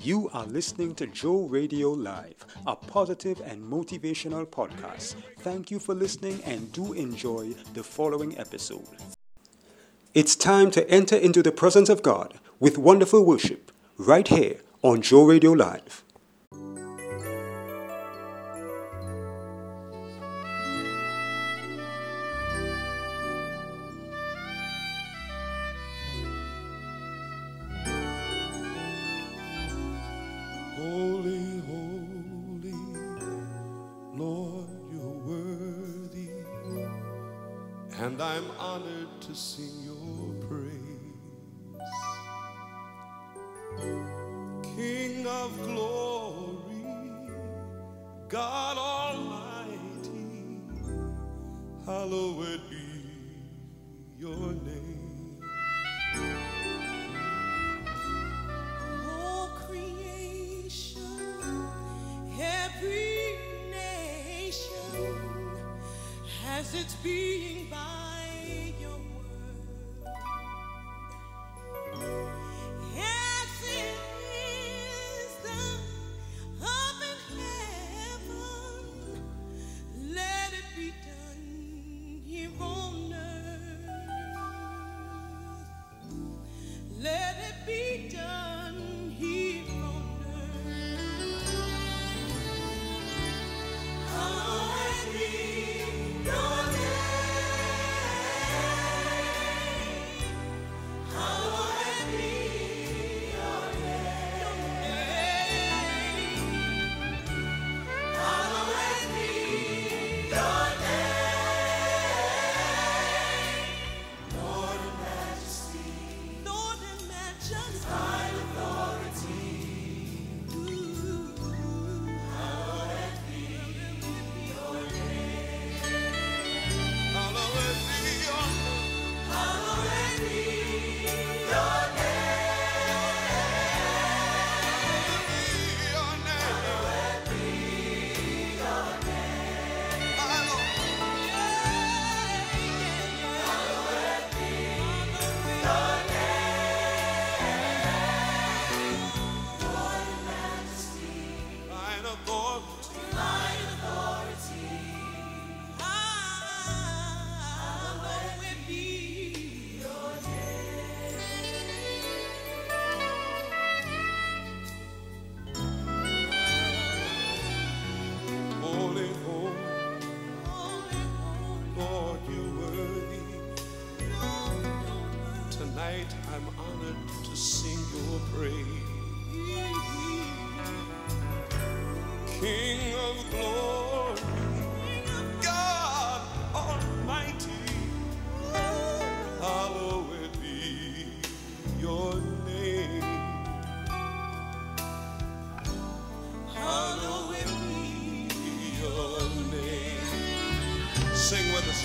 You are listening to Joe Radio Live, a positive and motivational podcast. Thank you for listening and do enjoy the following episode. It's time to enter into the presence of God with wonderful worship right here on Joe Radio Live. Holy, holy, Lord, you're worthy, and I'm honored to sing your its being by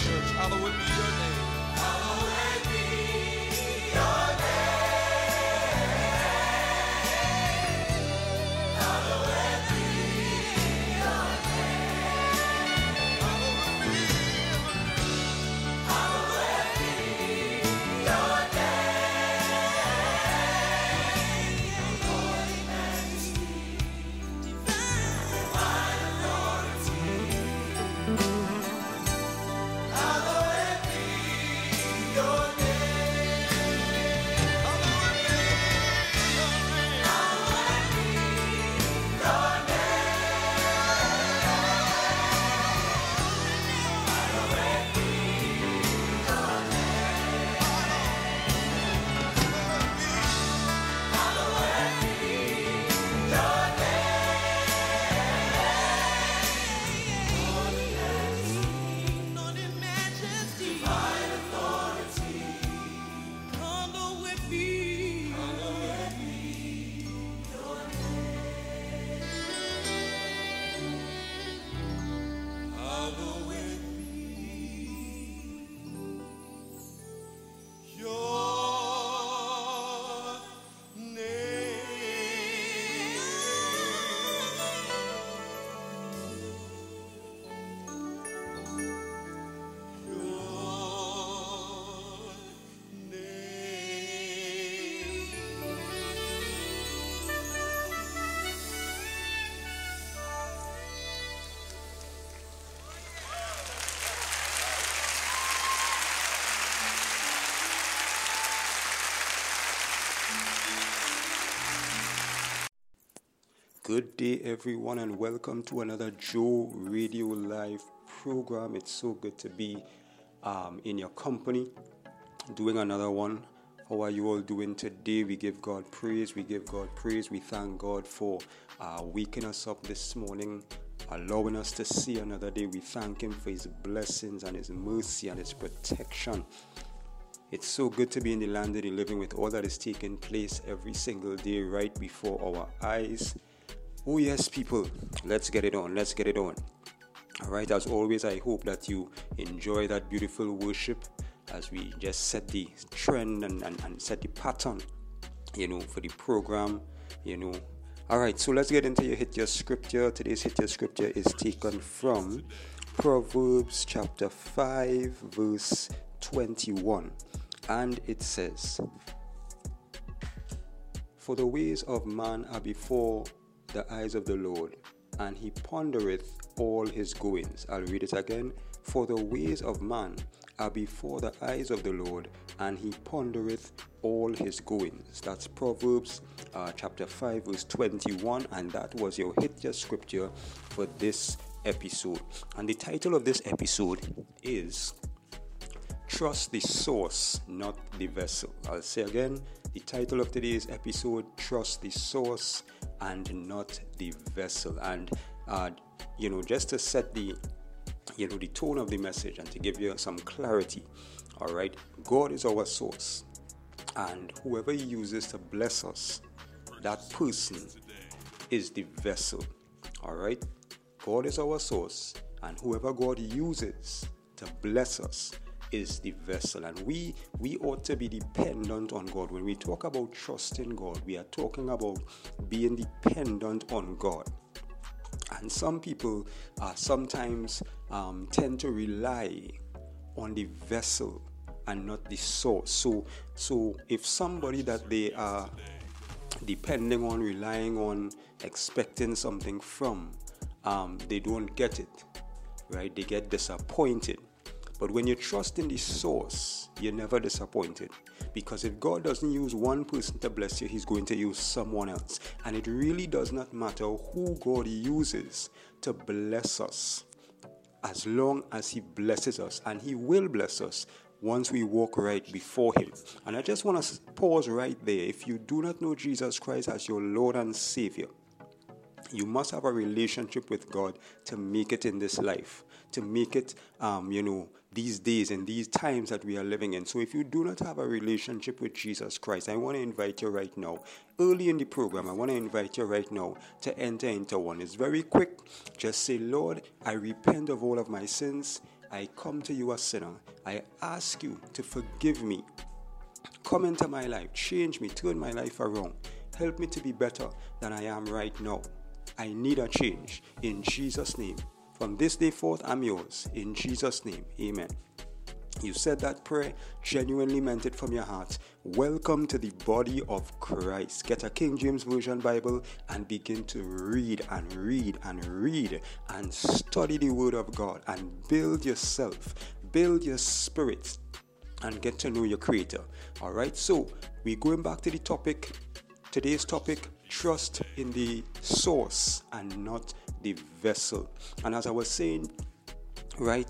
church. Hallowed be your name. Good day, everyone, and welcome to another Joe Radio Live program. It's so good to be um, in your company, doing another one. How are you all doing today? We give God praise. We give God praise. We thank God for uh, waking us up this morning, allowing us to see another day. We thank Him for His blessings and His mercy and His protection. It's so good to be in the land of the living with all that is taking place every single day right before our eyes. Oh, yes, people, let's get it on. Let's get it on. All right, as always, I hope that you enjoy that beautiful worship as we just set the trend and, and, and set the pattern, you know, for the program, you know. All right, so let's get into your hit your scripture. Today's hit your scripture is taken from Proverbs chapter 5, verse 21. And it says, For the ways of man are before the eyes of the Lord, and he pondereth all his goings. I'll read it again. For the ways of man are before the eyes of the Lord, and he pondereth all his goings. That's Proverbs uh, chapter 5, verse 21, and that was your hit your scripture for this episode. And the title of this episode is Trust the Source, not the Vessel. I'll say again the title of today's episode Trust the Source and not the Vessel. And, uh, you know, just to set the you know the tone of the message and to give you some clarity all right god is our source. And whoever he uses to bless us that person is the vessel all right? God is our source. And whoever god uses to bless us is the vessel and we we ought to be dependent on god when we talk about trusting god we are talking about being dependent on god and some people uh, sometimes um, tend to rely on the vessel and not the source. So, so if somebody that they are depending on, relying on, expecting something from, um, they don't get it, right? They get disappointed. But when you trust in the source, you're never disappointed. Because if God doesn't use one person to bless you, He's going to use someone else. And it really does not matter who God uses to bless us, as long as He blesses us. And He will bless us once we walk right before Him. And I just want to pause right there. If you do not know Jesus Christ as your Lord and Savior, you must have a relationship with God to make it in this life, to make it, um, you know, these days and these times that we are living in. So if you do not have a relationship with Jesus Christ, I want to invite you right now. Early in the program, I want to invite you right now to enter into one. It's very quick. Just say, Lord, I repent of all of my sins. I come to you a sinner. I ask you to forgive me. Come into my life, change me, turn my life around. Help me to be better than I am right now. I need a change. In Jesus' name. From this day forth, I'm yours. In Jesus' name. Amen. You said that prayer, genuinely meant it from your heart. Welcome to the body of Christ. Get a King James Version Bible and begin to read and read and read and study the Word of God and build yourself, build your spirit, and get to know your Creator. All right, so we're going back to the topic. Today's topic trust in the source and not the vessel. And as I was saying, right,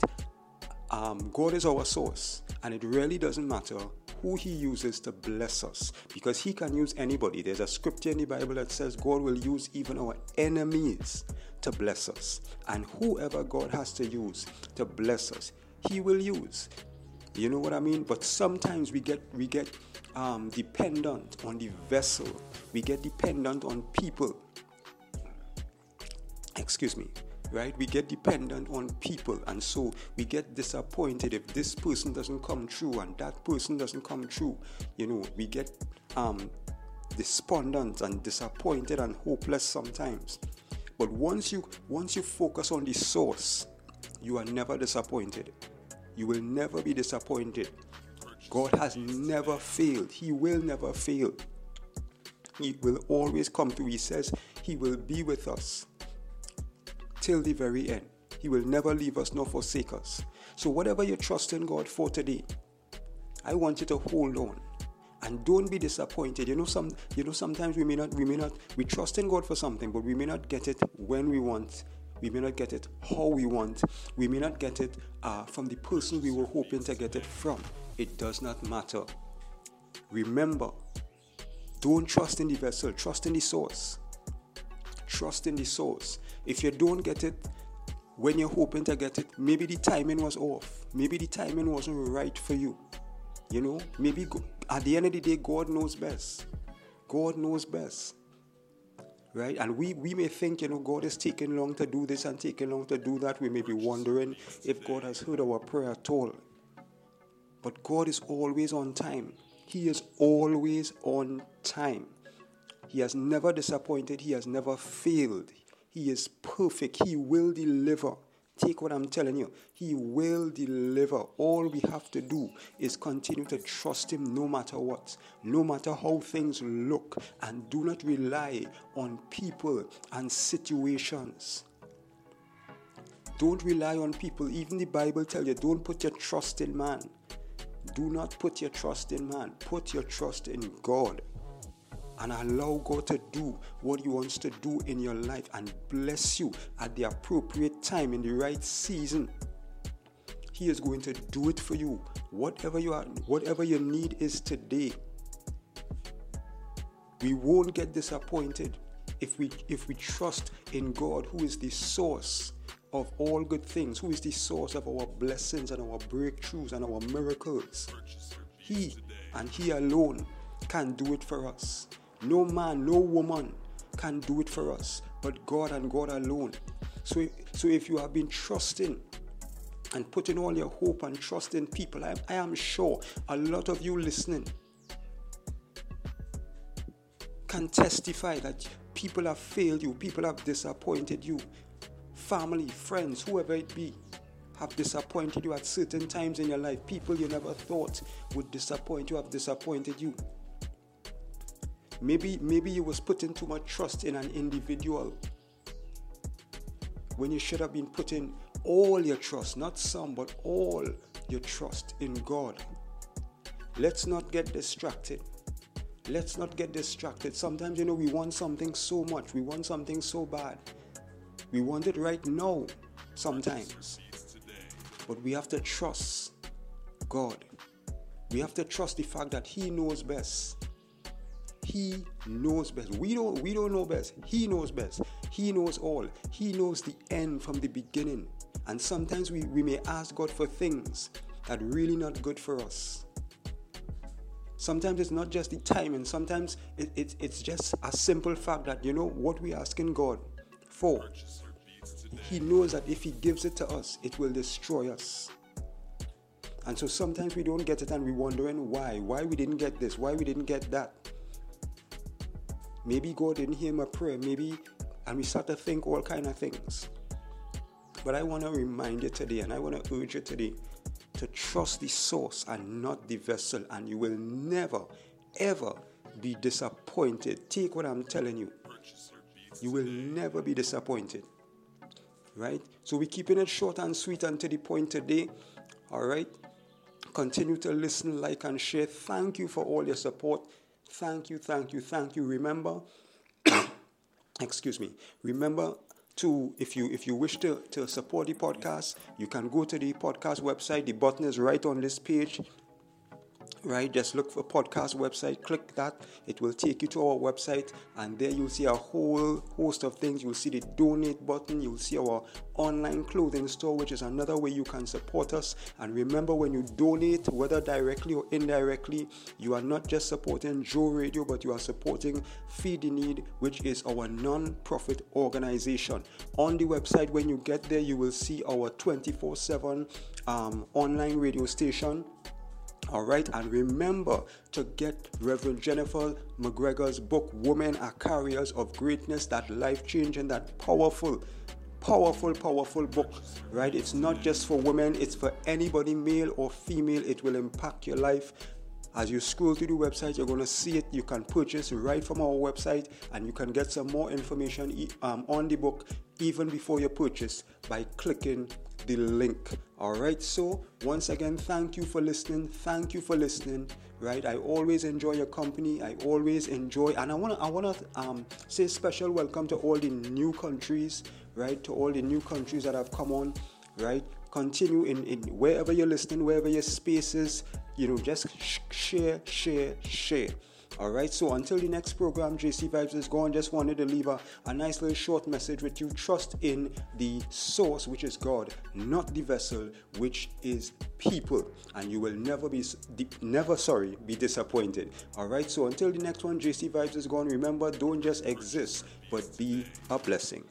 um, God is our source, and it really doesn't matter who He uses to bless us because He can use anybody. There's a scripture in the Bible that says God will use even our enemies to bless us, and whoever God has to use to bless us, He will use. You know what I mean? But sometimes we get we get um, dependent on the vessel. We get dependent on people. Excuse me. Right? We get dependent on people, and so we get disappointed if this person doesn't come true and that person doesn't come true. You know, we get um, despondent and disappointed and hopeless sometimes. But once you once you focus on the source, you are never disappointed. You will never be disappointed. God has never failed. He will never fail. He will always come through. He says He will be with us till the very end. He will never leave us nor forsake us. So, whatever you trust in God for today, I want you to hold on and don't be disappointed. You know, some you know sometimes we may not we may not we trust in God for something, but we may not get it when we want. We may not get it how we want. We may not get it uh, from the person we were hoping to get it from. It does not matter. Remember, don't trust in the vessel, trust in the source. Trust in the source. If you don't get it when you're hoping to get it, maybe the timing was off. Maybe the timing wasn't right for you. You know, maybe at the end of the day, God knows best. God knows best. Right? And we, we may think, you know, God is taking long to do this and taking long to do that. We may be wondering if God has heard our prayer at all. But God is always on time. He is always on time. He has never disappointed. He has never failed. He is perfect. He will deliver. Take what I'm telling you. He will deliver. All we have to do is continue to trust Him no matter what, no matter how things look, and do not rely on people and situations. Don't rely on people. Even the Bible tells you don't put your trust in man. Do not put your trust in man. Put your trust in God. And allow God to do what He wants to do in your life and bless you at the appropriate time in the right season. He is going to do it for you. Whatever you are, whatever your need is today. We won't get disappointed if we if we trust in God who is the source of all good things, who is the source of our blessings and our breakthroughs and our miracles. He and He alone can do it for us. No man, no woman can do it for us, but God and God alone. So, so if you have been trusting and putting all your hope and trust in people, I, I am sure a lot of you listening can testify that people have failed you, people have disappointed you, family, friends, whoever it be, have disappointed you at certain times in your life. People you never thought would disappoint you have disappointed you. Maybe maybe you was putting too much trust in an individual when you should have been putting all your trust, not some, but all your trust in God. Let's not get distracted. Let's not get distracted. Sometimes, you know, we want something so much, we want something so bad. We want it right now, sometimes. But we have to trust God. We have to trust the fact that He knows best. He knows best. We don't we don't know best. He knows best. He knows all. He knows the end from the beginning. And sometimes we, we may ask God for things that really not good for us. Sometimes it's not just the timing. Sometimes it, it, it's just a simple fact that you know what we're asking God for. He knows that if He gives it to us, it will destroy us. And so sometimes we don't get it and we're wondering why. Why we didn't get this, why we didn't get that. Maybe God didn't hear my prayer, maybe, and we start to think all kind of things. But I want to remind you today, and I want to urge you today to trust the source and not the vessel, and you will never, ever be disappointed. Take what I'm telling you. You will never be disappointed. Right? So we're keeping it short and sweet and to the point today. All right? Continue to listen, like, and share. Thank you for all your support. Thank you, thank you, thank you. Remember, excuse me. Remember to if you if you wish to, to support the podcast, you can go to the podcast website. The button is right on this page. Right, just look for podcast website, click that, it will take you to our website, and there you'll see a whole host of things. You'll see the donate button, you'll see our online clothing store, which is another way you can support us. And remember, when you donate, whether directly or indirectly, you are not just supporting Joe Radio, but you are supporting Feed the Need, which is our non profit organization. On the website, when you get there, you will see our 24 7 um, online radio station all right, and remember to get Reverend Jennifer McGregor's book, Women Are Carriers of Greatness, that life changing, that powerful, powerful, powerful book, right? It's not just for women, it's for anybody, male or female. It will impact your life. As you scroll through the website, you're going to see it. You can purchase right from our website and you can get some more information um, on the book even before you purchase by clicking the link. All right, so once again, thank you for listening. Thank you for listening. right? I always enjoy your company. I always enjoy, and I wanna I wanna um, say special welcome to all the new countries, right? To all the new countries that have come on, right? Continue in, in wherever you're listening, wherever your space is, you know, just sh- share, share, share. All right, so until the next program, JC Vibes is gone. Just wanted to leave a, a nice little short message with you. Trust in the source, which is God, not the vessel, which is people, and you will never be never sorry be disappointed. All right, so until the next one, JC Vibes is gone. Remember, don't just exist, but be a blessing.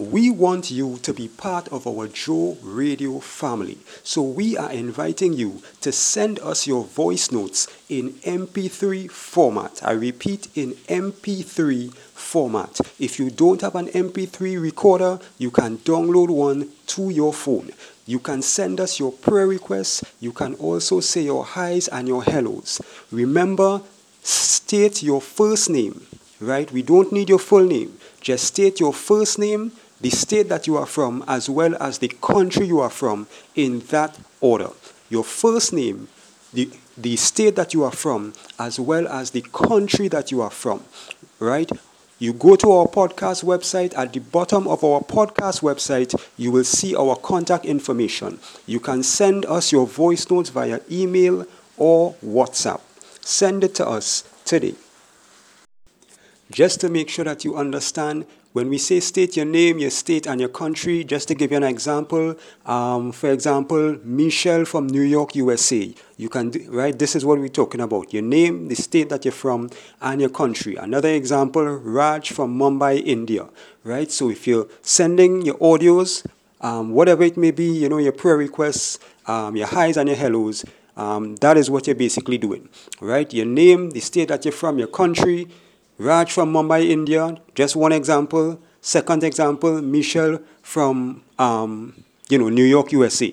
We want you to be part of our Joe Radio family. So we are inviting you to send us your voice notes in MP3 format. I repeat, in MP3 format. If you don't have an MP3 recorder, you can download one to your phone. You can send us your prayer requests. You can also say your highs and your hellos. Remember, state your first name, right? We don't need your full name. Just state your first name the state that you are from, as well as the country you are from, in that order. Your first name, the, the state that you are from, as well as the country that you are from, right? You go to our podcast website. At the bottom of our podcast website, you will see our contact information. You can send us your voice notes via email or WhatsApp. Send it to us today. Just to make sure that you understand, when we say state your name, your state, and your country, just to give you an example, um, for example, Michelle from New York, USA. You can, right? This is what we're talking about your name, the state that you're from, and your country. Another example, Raj from Mumbai, India, right? So if you're sending your audios, um, whatever it may be, you know, your prayer requests, um, your highs and your hellos, um, that is what you're basically doing, right? Your name, the state that you're from, your country, Raj from Mumbai, India, just one example. Second example, Michelle from um, you know New York, USA.